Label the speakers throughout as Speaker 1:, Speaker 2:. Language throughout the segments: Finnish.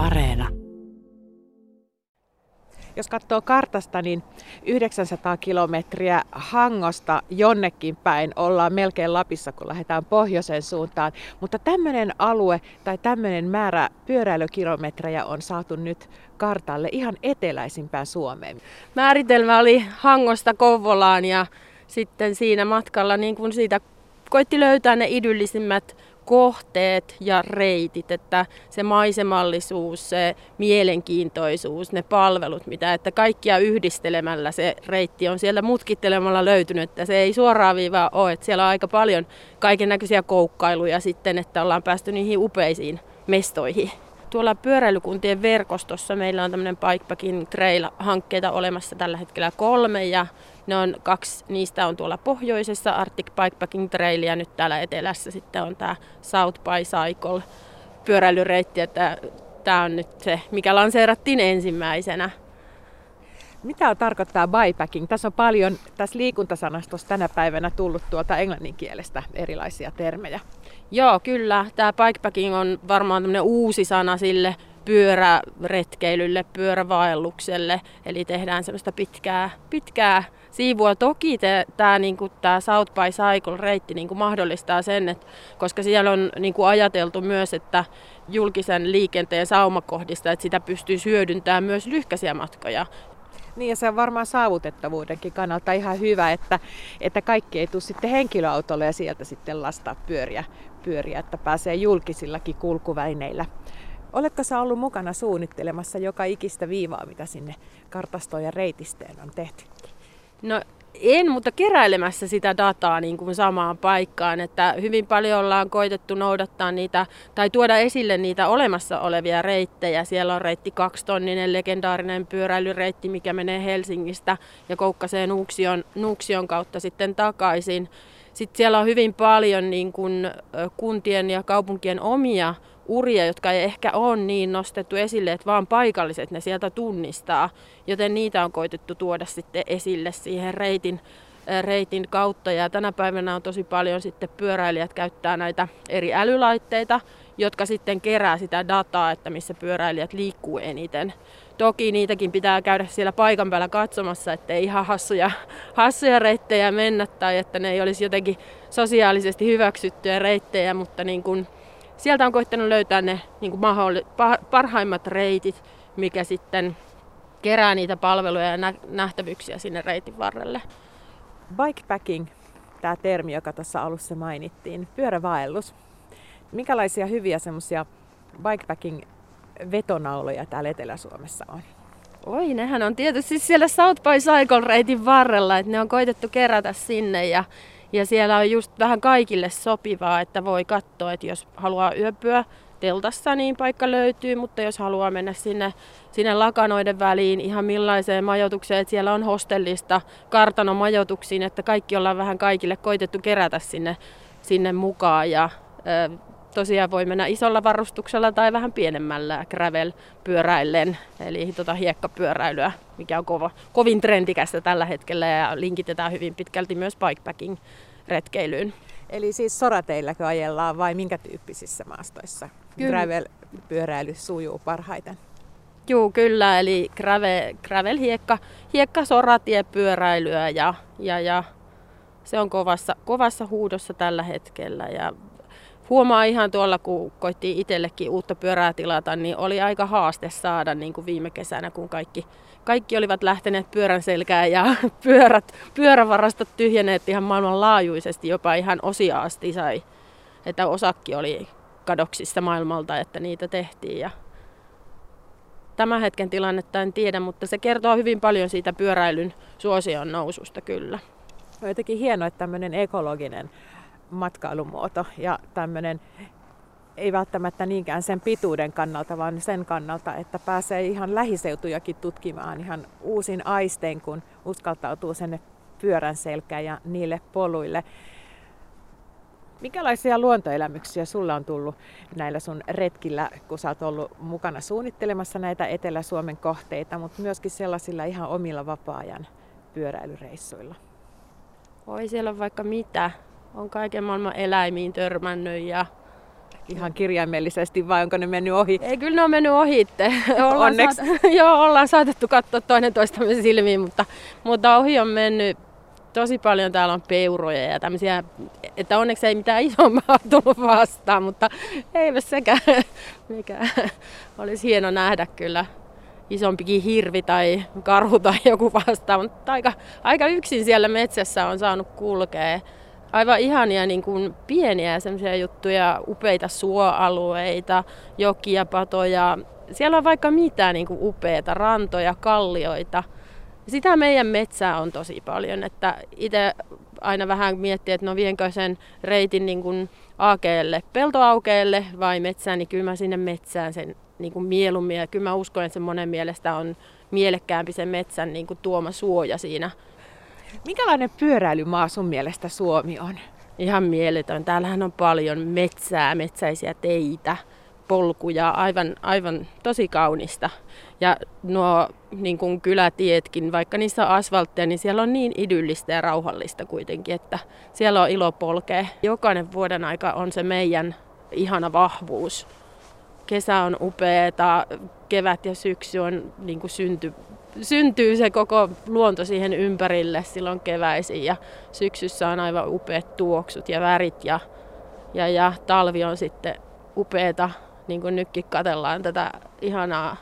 Speaker 1: Areena.
Speaker 2: Jos katsoo kartasta, niin 900 kilometriä Hangosta jonnekin päin ollaan melkein Lapissa, kun lähdetään pohjoisen suuntaan. Mutta tämmöinen alue tai tämmöinen määrä pyöräilykilometrejä on saatu nyt kartalle ihan eteläisimpään Suomeen.
Speaker 3: Määritelmä oli Hangosta Kouvolaan ja sitten siinä matkalla niin kun siitä koitti löytää ne idyllisimmät kohteet ja reitit, että se maisemallisuus, se mielenkiintoisuus, ne palvelut, mitä, että kaikkia yhdistelemällä se reitti on sieltä mutkittelemalla löytynyt, että se ei suoraan viivaa ole, että siellä on aika paljon kaiken näköisiä koukkailuja sitten, että ollaan päästy niihin upeisiin mestoihin. Tuolla pyöräilykuntien verkostossa meillä on tämmöinen Bikepacking Trail-hankkeita olemassa tällä hetkellä kolme ja ne on kaksi, niistä on tuolla pohjoisessa Arctic Bikepacking Trail ja nyt täällä etelässä sitten on tämä South by Cycle pyöräilyreitti, että tämä on nyt se, mikä lanseerattiin ensimmäisenä.
Speaker 2: Mitä tarkoittaa bikepacking? Tässä on paljon tässä liikuntasanastossa tänä päivänä tullut tuolta englannin kielestä erilaisia termejä.
Speaker 3: Joo, kyllä. Tämä bikepacking on varmaan tämmöinen uusi sana sille pyöräretkeilylle, pyörävaellukselle. Eli tehdään semmoista pitkää, pitkää siivua. Toki tämä niinku, South by Cycle-reitti niinku mahdollistaa sen, että koska siellä on niinku ajateltu myös, että julkisen liikenteen saumakohdista, että sitä pystyy hyödyntämään myös lyhkäisiä matkoja.
Speaker 2: Niin ja se on varmaan saavutettavuudenkin kannalta ihan hyvä, että, että kaikki ei tule sitten henkilöautolle ja sieltä sitten lastaa pyöriä, pyöriä, että pääsee julkisillakin kulkuväineillä. Oletko sä ollut mukana suunnittelemassa joka ikistä viivaa, mitä sinne kartastoon ja reitisteen on tehty?
Speaker 3: No en, mutta keräilemässä sitä dataa niin kuin samaan paikkaan, että hyvin paljon ollaan koitettu noudattaa niitä tai tuoda esille niitä olemassa olevia reittejä. Siellä on reitti kaksitonninen legendaarinen pyöräilyreitti, mikä menee Helsingistä ja Koukkaseen Nuuksion, Nuuksion kautta sitten takaisin. Sitten siellä on hyvin paljon niin kuin, kuntien ja kaupunkien omia uria, jotka ei ehkä ole niin nostettu esille, että vaan paikalliset ne sieltä tunnistaa. Joten niitä on koitettu tuoda sitten esille siihen reitin, reitin kautta. Ja tänä päivänä on tosi paljon sitten pyöräilijät käyttää näitä eri älylaitteita, jotka sitten kerää sitä dataa, että missä pyöräilijät liikkuu eniten. Toki niitäkin pitää käydä siellä paikan päällä katsomassa, ettei ihan hassuja, hassuja reittejä mennä tai että ne ei olisi jotenkin sosiaalisesti hyväksyttyjä reittejä, mutta niin kuin sieltä on koittanut löytää ne niin kuin mahdolli, parhaimmat reitit, mikä sitten kerää niitä palveluja ja nähtävyyksiä sinne reitin varrelle.
Speaker 2: Bikepacking, tämä termi, joka tuossa alussa mainittiin, pyörävaellus. Minkälaisia hyviä semmoisia bikepacking vetonauloja täällä Etelä-Suomessa on?
Speaker 3: Oi, nehän on tietysti siellä South by Cycle-reitin varrella, että ne on koitettu kerätä sinne ja ja siellä on just vähän kaikille sopivaa, että voi katsoa, että jos haluaa yöpyä teltassa, niin paikka löytyy, mutta jos haluaa mennä sinne, sinne lakanoiden väliin ihan millaiseen majoitukseen, että siellä on hostellista kartanon majoituksiin, että kaikki ollaan vähän kaikille koitettu kerätä sinne, sinne mukaan ja tosiaan voi mennä isolla varustuksella tai vähän pienemmällä gravel-pyöräillen, eli tota hiekkapyöräilyä, mikä on kova, kovin trendikästä tällä hetkellä ja linkitetään hyvin pitkälti myös bikepacking-retkeilyyn.
Speaker 2: Eli siis sorateilläkö ajellaan vai minkä tyyppisissä maastoissa gravel-pyöräily sujuu parhaiten?
Speaker 3: Joo, kyllä, eli gravel, gravel-hiekka, hiekka soratiepyöräilyä ja, ja, ja se on kovassa, kovassa huudossa tällä hetkellä ja huomaa ihan tuolla, kun koittiin itsellekin uutta pyörää tilata, niin oli aika haaste saada niin kuin viime kesänä, kun kaikki, kaikki olivat lähteneet pyörän selkään ja pyörät, pyörävarastot tyhjenneet ihan maailmanlaajuisesti, jopa ihan osia asti sai. Että osakki oli kadoksissa maailmalta, että niitä tehtiin. Ja tämän hetken tilannetta en tiedä, mutta se kertoo hyvin paljon siitä pyöräilyn suosion noususta kyllä.
Speaker 2: On jotenkin hienoa, että tämmöinen ekologinen matkailumuoto ja tämmöinen ei välttämättä niinkään sen pituuden kannalta, vaan sen kannalta, että pääsee ihan lähiseutujakin tutkimaan ihan uusin aistein, kun uskaltautuu sen pyörän selkään ja niille poluille. Minkälaisia luontoelämyksiä sulla on tullut näillä sun retkillä, kun sä oot ollut mukana suunnittelemassa näitä Etelä-Suomen kohteita, mutta myöskin sellaisilla ihan omilla vapaa-ajan pyöräilyreissuilla?
Speaker 3: Oi siellä on vaikka mitä on kaiken maailman eläimiin törmännyt ja
Speaker 2: ihan kirjaimellisesti vai onko ne mennyt ohi?
Speaker 3: Ei, kyllä ne on mennyt ohitte.
Speaker 2: Onneksi.
Speaker 3: Saat, joo, ollaan saatettu katsoa toinen toistamme silmiin, mutta, mutta ohi on mennyt tosi paljon. Täällä on peuroja ja tämmöisiä, että onneksi ei mitään isompaa tullut vastaan, mutta ei sekään, mikä olisi hieno nähdä kyllä isompikin hirvi tai karhu tai joku vastaan, mutta aika, aika yksin siellä metsässä on saanut kulkea. Aivan ihania niin kuin pieniä semmoisia juttuja, upeita suoalueita, jokia, patoja. Siellä on vaikka mitä niin kuin upeita, rantoja, kallioita. Sitä meidän metsää on tosi paljon, että itse aina vähän miettii, että no vienkö sen reitin niin kuin aakeelle, peltoaukeelle vai metsään, niin kyllä mä sinne metsään sen niin kuin mieluummin. Ja kyllä mä uskon, että se monen mielestä on mielekkäämpi sen metsän niin kuin tuoma suoja siinä.
Speaker 2: Minkälainen pyöräilymaa sun mielestä Suomi on?
Speaker 3: Ihan mieletön. Täällähän on paljon metsää, metsäisiä teitä, polkuja, aivan, aivan tosi kaunista. Ja nuo niin kuin kylätietkin, vaikka niissä on asfaltteja, niin siellä on niin idyllistä ja rauhallista kuitenkin, että siellä on ilo polkea. Jokainen vuoden aika on se meidän ihana vahvuus kesä on upeeta, kevät ja syksy on niin kuin synty, syntyy se koko luonto siihen ympärille silloin keväisin ja syksyssä on aivan upeat tuoksut ja värit ja, ja, ja talvi on sitten upeeta, niin kuin nytkin katellaan tätä ihanaa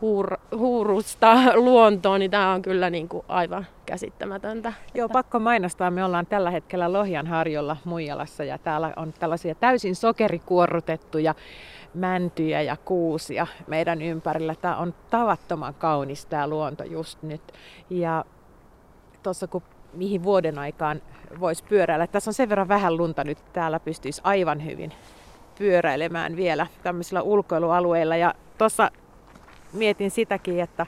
Speaker 3: huur, huurusta luontoa, niin tämä on kyllä niin kuin aivan käsittämätöntä.
Speaker 2: Joo, pakko mainostaa. Me ollaan tällä hetkellä Lohjan harjolla Muijalassa ja täällä on tällaisia täysin sokerikuorrutettuja mäntyjä ja kuusia meidän ympärillä. Tämä on tavattoman kaunis tämä luonto just nyt. Ja tuossa kun mihin vuoden aikaan voisi pyöräillä. Tässä on sen verran vähän lunta nyt, täällä pystyisi aivan hyvin pyöräilemään vielä tämmöisillä ulkoilualueilla. Ja tuossa mietin sitäkin, että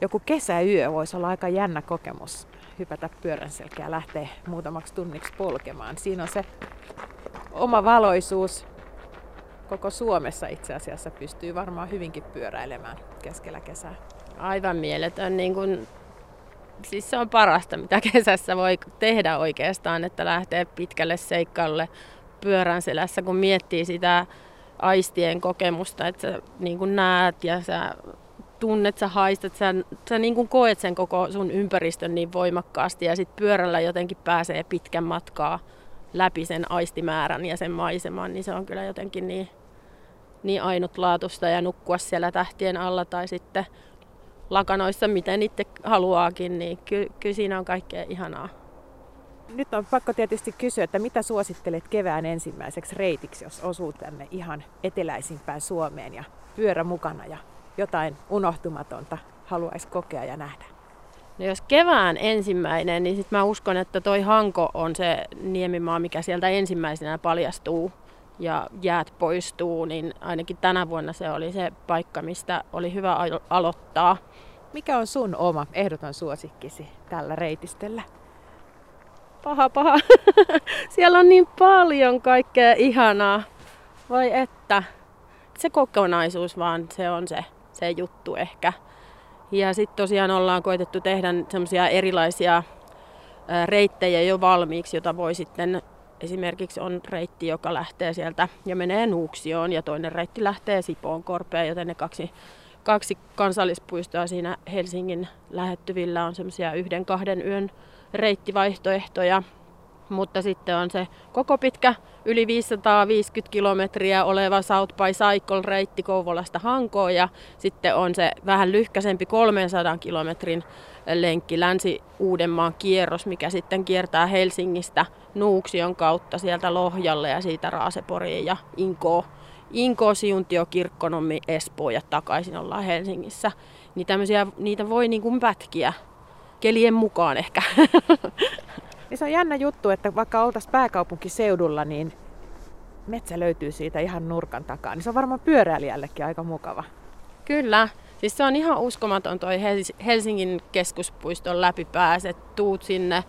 Speaker 2: joku kesäyö voisi olla aika jännä kokemus hypätä pyörän selkeä lähteä muutamaksi tunniksi polkemaan. Siinä on se oma valoisuus. Koko Suomessa itse asiassa pystyy varmaan hyvinkin pyöräilemään keskellä kesää.
Speaker 3: Aivan mieletön. Niin kun, siis se on parasta, mitä kesässä voi tehdä oikeastaan, että lähtee pitkälle seikkailulle pyörän selässä, kun miettii sitä aistien kokemusta, että sä niin näet ja sä tunnet, sä haistat, sä, sä niin kuin koet sen koko sun ympäristön niin voimakkaasti ja sitten pyörällä jotenkin pääsee pitkän matkaa läpi sen aistimäärän ja sen maiseman, niin se on kyllä jotenkin niin, niin ainutlaatusta ja nukkua siellä tähtien alla tai sitten lakanoissa, miten itse haluaakin, niin ky- kyllä siinä on kaikkea ihanaa.
Speaker 2: Nyt on pakko tietysti kysyä, että mitä suosittelet kevään ensimmäiseksi reitiksi, jos osuu tänne ihan eteläisimpään Suomeen ja pyörä mukana ja jotain unohtumatonta haluaisi kokea ja nähdä?
Speaker 3: No jos kevään ensimmäinen, niin sit mä uskon, että toi Hanko on se niemimaa, mikä sieltä ensimmäisenä paljastuu ja jäät poistuu, niin ainakin tänä vuonna se oli se paikka, mistä oli hyvä alo- aloittaa.
Speaker 2: Mikä on sun oma ehdoton suosikkisi tällä reitistöllä?
Speaker 3: Paha, paha. Siellä on niin paljon kaikkea ihanaa. Vai että. Se kokonaisuus vaan, se on se se juttu ehkä. Ja sitten tosiaan ollaan koitettu tehdä semmoisia erilaisia reittejä jo valmiiksi, jota voi sitten esimerkiksi on reitti, joka lähtee sieltä ja menee Nuuksioon ja toinen reitti lähtee Sipoon korpeen, joten ne kaksi, kaksi kansallispuistoa siinä Helsingin lähettyvillä on semmoisia yhden kahden yön reittivaihtoehtoja. Mutta sitten on se koko pitkä yli 550 kilometriä oleva South by Cycle-reitti Kouvolasta Hankoon ja sitten on se vähän lyhkäsempi 300 kilometrin lenkki Länsi-Uudenmaan kierros, mikä sitten kiertää Helsingistä Nuuksion kautta sieltä Lohjalle ja siitä Raaseporiin ja Inkoo. Inko, Siuntio, Kirkkonommi, Espoo ja takaisin ollaan Helsingissä. Niin niitä voi niin kuin pätkiä kelien mukaan ehkä.
Speaker 2: Niin se on jännä juttu, että vaikka oltaisiin pääkaupunkiseudulla, niin metsä löytyy siitä ihan nurkan takaa. Niin se on varmaan pyöräilijällekin aika mukava.
Speaker 3: Kyllä. Siis se on ihan uskomaton toi Helsingin keskuspuiston läpi pääset. Tuut sinne,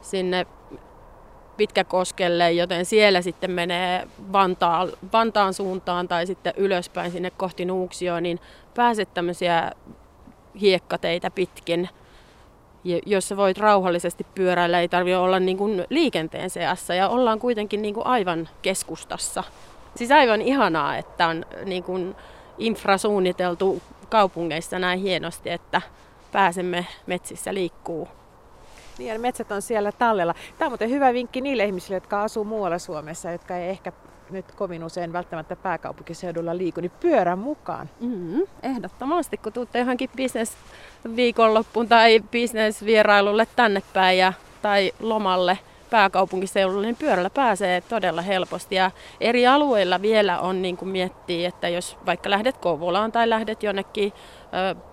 Speaker 3: sinne Pitkäkoskelle, joten siellä sitten menee Vantaan, Vantaan suuntaan tai sitten ylöspäin sinne kohti Nuuksioon, niin pääset tämmöisiä hiekkateitä pitkin – jossa voit rauhallisesti pyöräillä, ei tarvitse olla niin kuin liikenteen seassa ja ollaan kuitenkin niin kuin aivan keskustassa. Siis aivan ihanaa, että on niin kuin infrasuunniteltu kaupungeissa näin hienosti, että pääsemme metsissä liikkuu.
Speaker 2: Niin, ja metsät on siellä tallella. Tämä on muuten hyvä vinkki niille ihmisille, jotka asuu muualla Suomessa, jotka ei ehkä nyt kovin usein välttämättä pääkaupunkiseudulla liiku, niin pyörän mukaan.
Speaker 3: Mm-hmm, ehdottomasti, kun tuutte johonkin bisnesviikonloppuun tai bisnesvierailulle tänne päin ja, tai lomalle pääkaupunkiseudulle, niin pyörällä pääsee todella helposti. Ja eri alueilla vielä on niin kuin miettii, että jos vaikka lähdet Kouvolaan tai lähdet jonnekin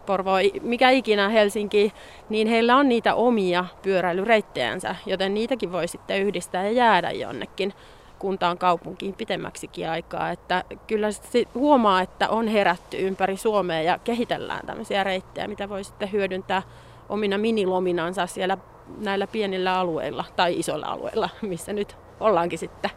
Speaker 3: Porvo, mikä ikinä Helsinki, niin heillä on niitä omia pyöräilyreittejänsä, joten niitäkin voi sitten yhdistää ja jäädä jonnekin kuntaan kaupunkiin pitemmäksikin aikaa. Että kyllä huomaa, että on herätty ympäri Suomea ja kehitellään tämmöisiä reittejä, mitä voi sitten hyödyntää omina minilominansa siellä näillä pienillä alueilla tai isoilla alueilla, missä nyt ollaankin sitten.